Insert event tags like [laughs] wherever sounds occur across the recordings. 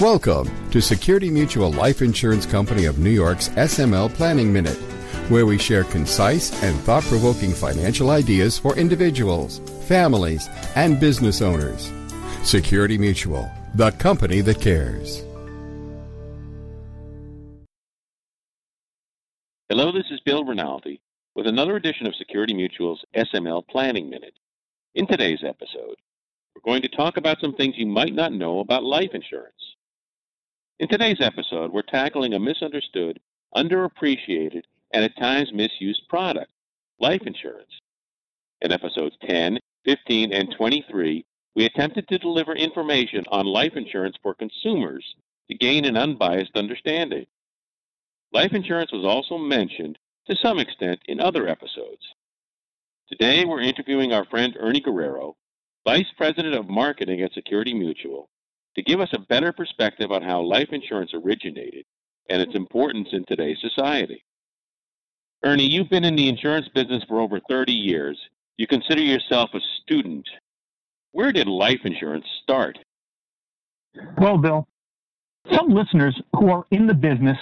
Welcome to Security Mutual Life Insurance Company of New York's SML Planning Minute, where we share concise and thought provoking financial ideas for individuals, families, and business owners. Security Mutual, the company that cares. Hello, this is Bill Rinaldi with another edition of Security Mutual's SML Planning Minute. In today's episode, we're going to talk about some things you might not know about life insurance. In today's episode, we're tackling a misunderstood, underappreciated, and at times misused product life insurance. In episodes 10, 15, and 23, we attempted to deliver information on life insurance for consumers to gain an unbiased understanding. Life insurance was also mentioned to some extent in other episodes. Today, we're interviewing our friend Ernie Guerrero, Vice President of Marketing at Security Mutual, to give us a better perspective on how life insurance originated and its importance in today's society. Ernie, you've been in the insurance business for over 30 years. You consider yourself a student. Where did life insurance start? Well, Bill, some listeners who are in the business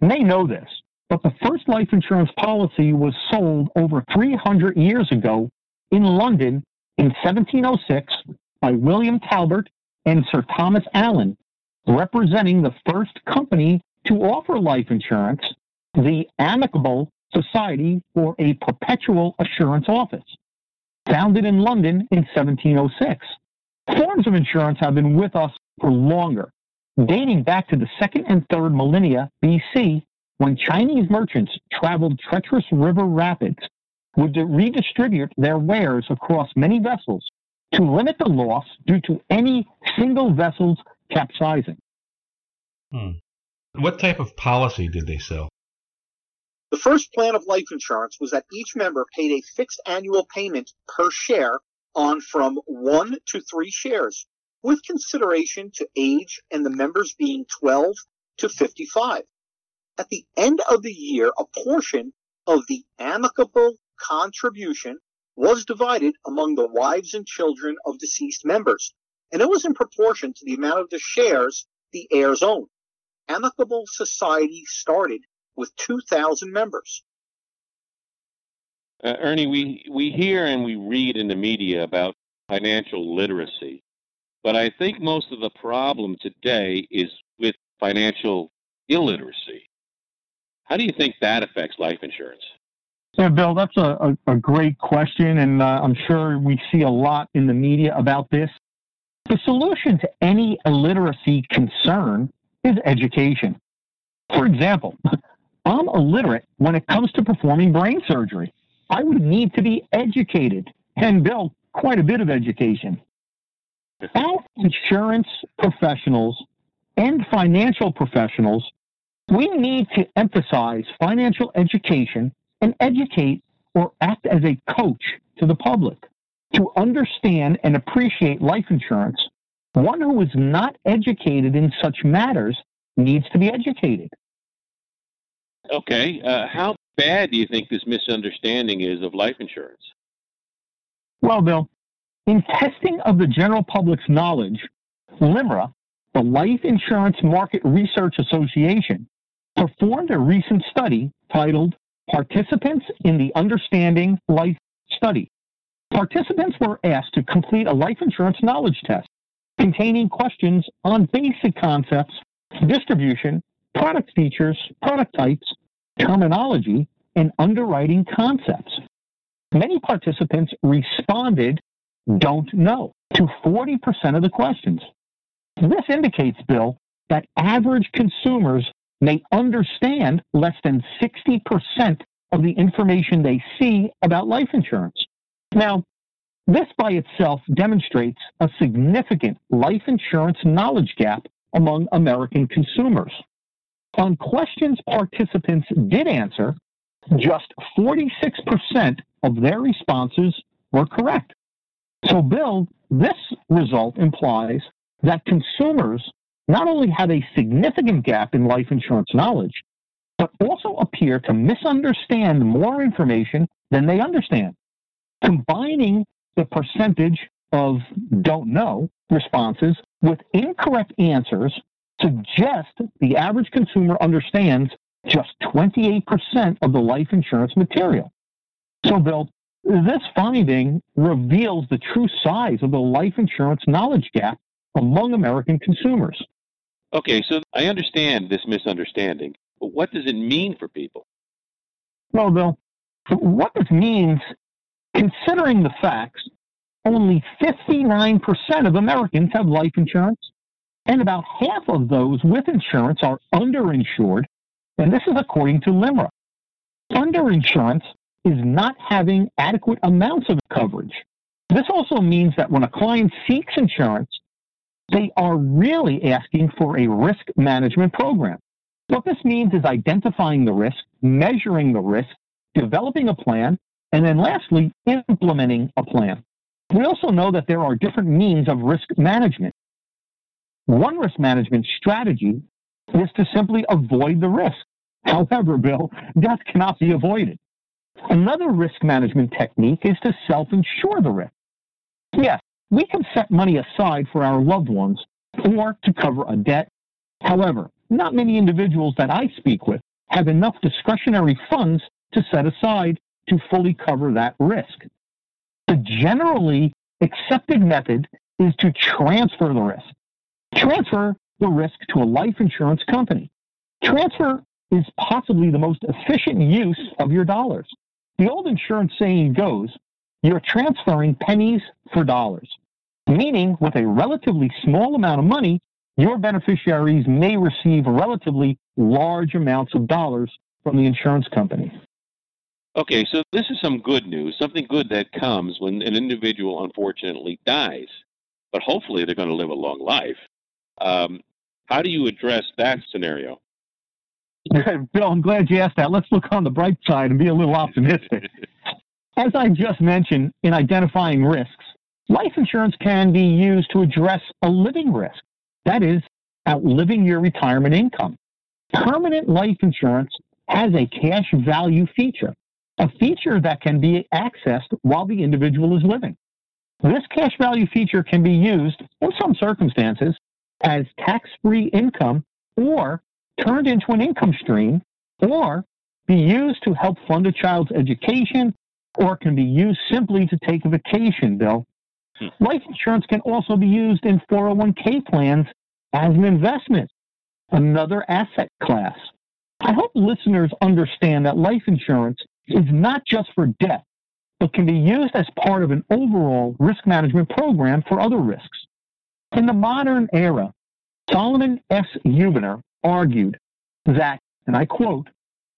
may know this, but the first life insurance policy was sold over 300 years ago in London in 1706 by William Talbot and Sir Thomas Allen, representing the first company to offer life insurance, the Amicable Society for a Perpetual Assurance Office, founded in London in 1706. Forms of insurance have been with us for longer, dating back to the second and third millennia BC, when Chinese merchants traveled treacherous river rapids would redistribute their wares across many vessels to limit the loss due to any single vessel's capsizing. Hmm. What type of policy did they sell? The first plan of life insurance was that each member paid a fixed annual payment per share on from one to three shares, with consideration to age and the members being 12 to 55. At the end of the year, a portion of the amicable contribution was divided among the wives and children of deceased members, and it was in proportion to the amount of the shares the heirs owned. Amicable Society started with 2,000 members. Uh, Ernie, we, we hear and we read in the media about financial literacy, but I think most of the problem today is with financial illiteracy. How do you think that affects life insurance? Yeah, Bill, that's a, a, a great question, and uh, I'm sure we see a lot in the media about this. The solution to any illiteracy concern is education. For example, I'm illiterate when it comes to performing brain surgery. I would need to be educated, and Bill, quite a bit of education. As insurance professionals and financial professionals, we need to emphasize financial education and educate or act as a coach to the public. To understand and appreciate life insurance, one who is not educated in such matters needs to be educated. Okay. Uh, how bad do you think this misunderstanding is of life insurance? Well, Bill, in testing of the general public's knowledge, LIMRA, the Life Insurance Market Research Association, performed a recent study titled participants in the Understanding Life study. Participants were asked to complete a life insurance knowledge test containing questions on basic concepts, distribution, product features, product types, terminology, and underwriting concepts. Many participants responded, don't know, to 40% of the questions. This indicates, Bill, that average consumers may understand less than 60% of the information they see about life insurance. Now, this by itself demonstrates a significant life insurance knowledge gap among American consumers. On questions participants did answer, just 46% of their responses were correct. So, Bill, this result implies that consumers not only have a significant gap in life insurance knowledge, but also appear to misunderstand more information than they understand. Combining the percentage of don't know responses with incorrect answers suggest the average consumer understands just 28% of the life insurance material. So, Bill, this finding reveals the true size of the life insurance knowledge gap among American consumers. Okay, so I understand this misunderstanding, but what does it mean for people? Well, Bill, what this means, considering the facts, only 59% of Americans have life insurance, and about half of those with insurance are underinsured, and this is according to LIMRA. Underinsurance is not having adequate amounts of coverage. This also means that when a client seeks insurance, they are really asking for a risk management program. What this means is identifying the risk, measuring the risk, developing a plan, and then lastly, implementing a plan. We also know that there are different means of risk management. One risk management strategy is to simply avoid the risk. However, Bill, death cannot be avoided. Another risk management technique is to self insure the risk. Yes, we can set money aside for our loved ones or to cover a debt. However, not many individuals that I speak with have enough discretionary funds to set aside to fully cover that risk. The generally accepted method is to transfer the risk. Transfer the risk to a life insurance company. Transfer is possibly the most efficient use of your dollars. The old insurance saying goes, you're transferring pennies for dollars, meaning with a relatively small amount of money, your beneficiaries may receive relatively large amounts of dollars from the insurance company. Okay, so this is some good news, something good that comes when an individual unfortunately dies. But hopefully they're going to live a long life. Um, how do you address that scenario? [laughs] Bill, I'm glad you asked that. Let's look on the bright side and be a little optimistic. [laughs] As I just mentioned in identifying risks, life insurance can be used to address a living risk. That is, outliving your retirement income. Permanent life insurance has a cash value feature a feature that can be accessed while the individual is living. This cash value feature can be used in some circumstances as tax free income or turned into an income stream or be used to help fund a child's education or can be used simply to take a vacation bill. Hmm. Life insurance can also be used in 401k plans as an investment, another asset class. I hope listeners understand that life insurance is not just for death, but can be used as part of an overall risk management program for other risks. In the modern era, Solomon S. Huebner argued that, and I quote,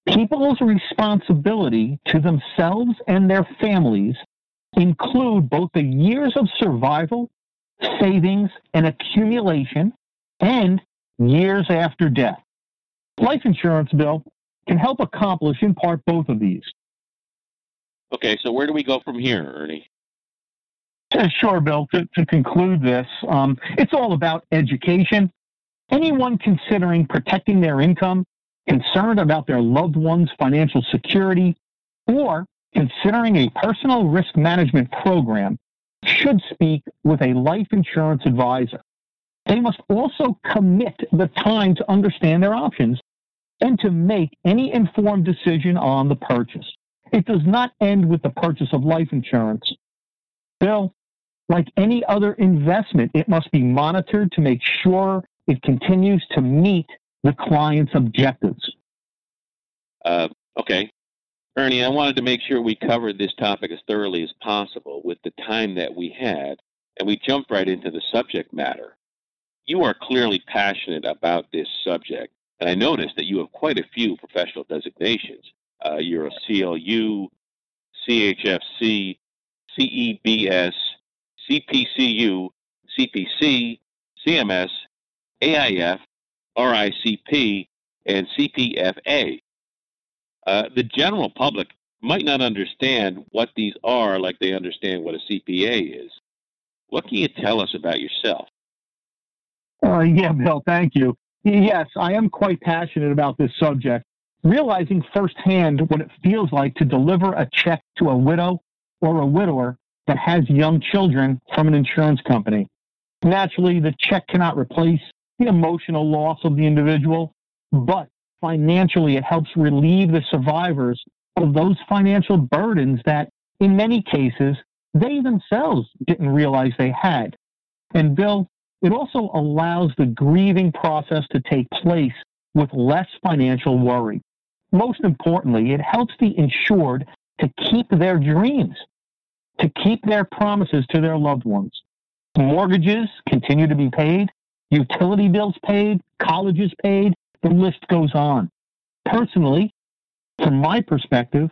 people's responsibility to themselves and their families include both the years of survival, savings, and accumulation, and years after death. Life insurance, Bill, can help accomplish in part both of these. Okay, so where do we go from here, Ernie? Sure, Bill. To, to conclude this, um, it's all about education. Anyone considering protecting their income, concerned about their loved one's financial security, or considering a personal risk management program should speak with a life insurance advisor. They must also commit the time to understand their options and to make any informed decision on the purchase. It does not end with the purchase of life insurance. Bill, like any other investment, it must be monitored to make sure it continues to meet the client's objectives. Uh, okay. Ernie, I wanted to make sure we covered this topic as thoroughly as possible with the time that we had, and we jumped right into the subject matter. You are clearly passionate about this subject, and I noticed that you have quite a few professional designations. Uh, you're a CLU, CHFC, CEBS, CPCU, CPC, CMS, AIF, RICP, and CPFA. Uh, the general public might not understand what these are like they understand what a CPA is. What can you tell us about yourself? Uh, yeah, Bill, thank you. Yes, I am quite passionate about this subject realizing firsthand what it feels like to deliver a check to a widow or a widower that has young children from an insurance company. Naturally, the check cannot replace the emotional loss of the individual, but financially it helps relieve the survivors of those financial burdens that in many cases they themselves didn't realize they had. And Bill, it also allows the grieving process to take place with less financial worry. Most importantly, it helps the insured to keep their dreams, to keep their promises to their loved ones. Mortgages continue to be paid, utility bills paid, colleges paid, the list goes on. Personally, from my perspective,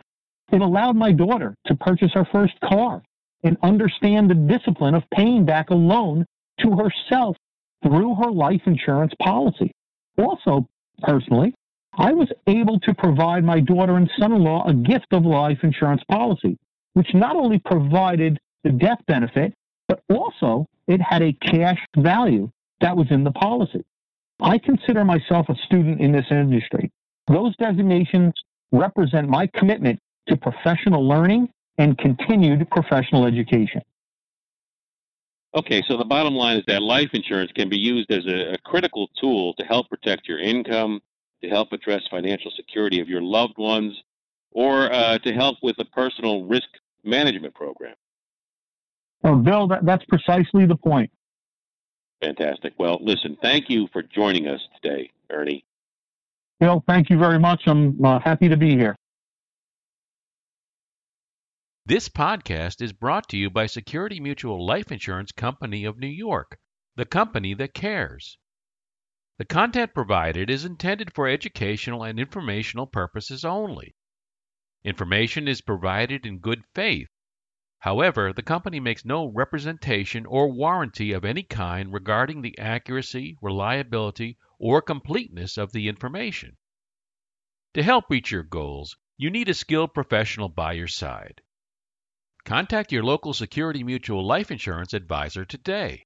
it allowed my daughter to purchase her first car and understand the discipline of paying back a loan to herself through her life insurance policy. Also, personally, I was able to provide my daughter and son in law a gift of life insurance policy, which not only provided the death benefit, but also it had a cash value that was in the policy. I consider myself a student in this industry. Those designations represent my commitment to professional learning and continued professional education. Okay, so the bottom line is that life insurance can be used as a, a, critical tool to help protect your income, to help address financial security of your loved ones, or uh, to help with a personal risk management program. Oh, Bill, that, that's precisely the point. Fantastic. Well, listen, thank you for joining us today, Ernie. Bill, thank you very much. I'm uh, happy to be here. This podcast is brought to you by Security Mutual Life Insurance Company of New York, the company that cares. The content provided is intended for educational and informational purposes only. Information is provided in good faith. However, the company makes no representation or warranty of any kind regarding the accuracy, reliability, or completeness of the information. To help reach your goals, you need a skilled professional by your side. Contact your local Security Mutual life insurance advisor today.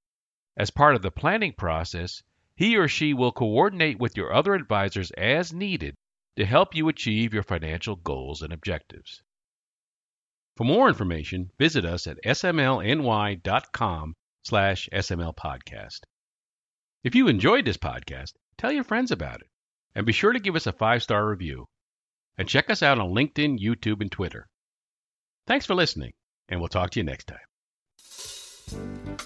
As part of the planning process, he or she will coordinate with your other advisors as needed to help you achieve your financial goals and objectives. For more information, visit us at smlny.com slash smlpodcast. If you enjoyed this podcast, tell your friends about it, and be sure to give us a five-star review. And check us out on LinkedIn, YouTube, and Twitter. Thanks for listening and we'll talk to you next time.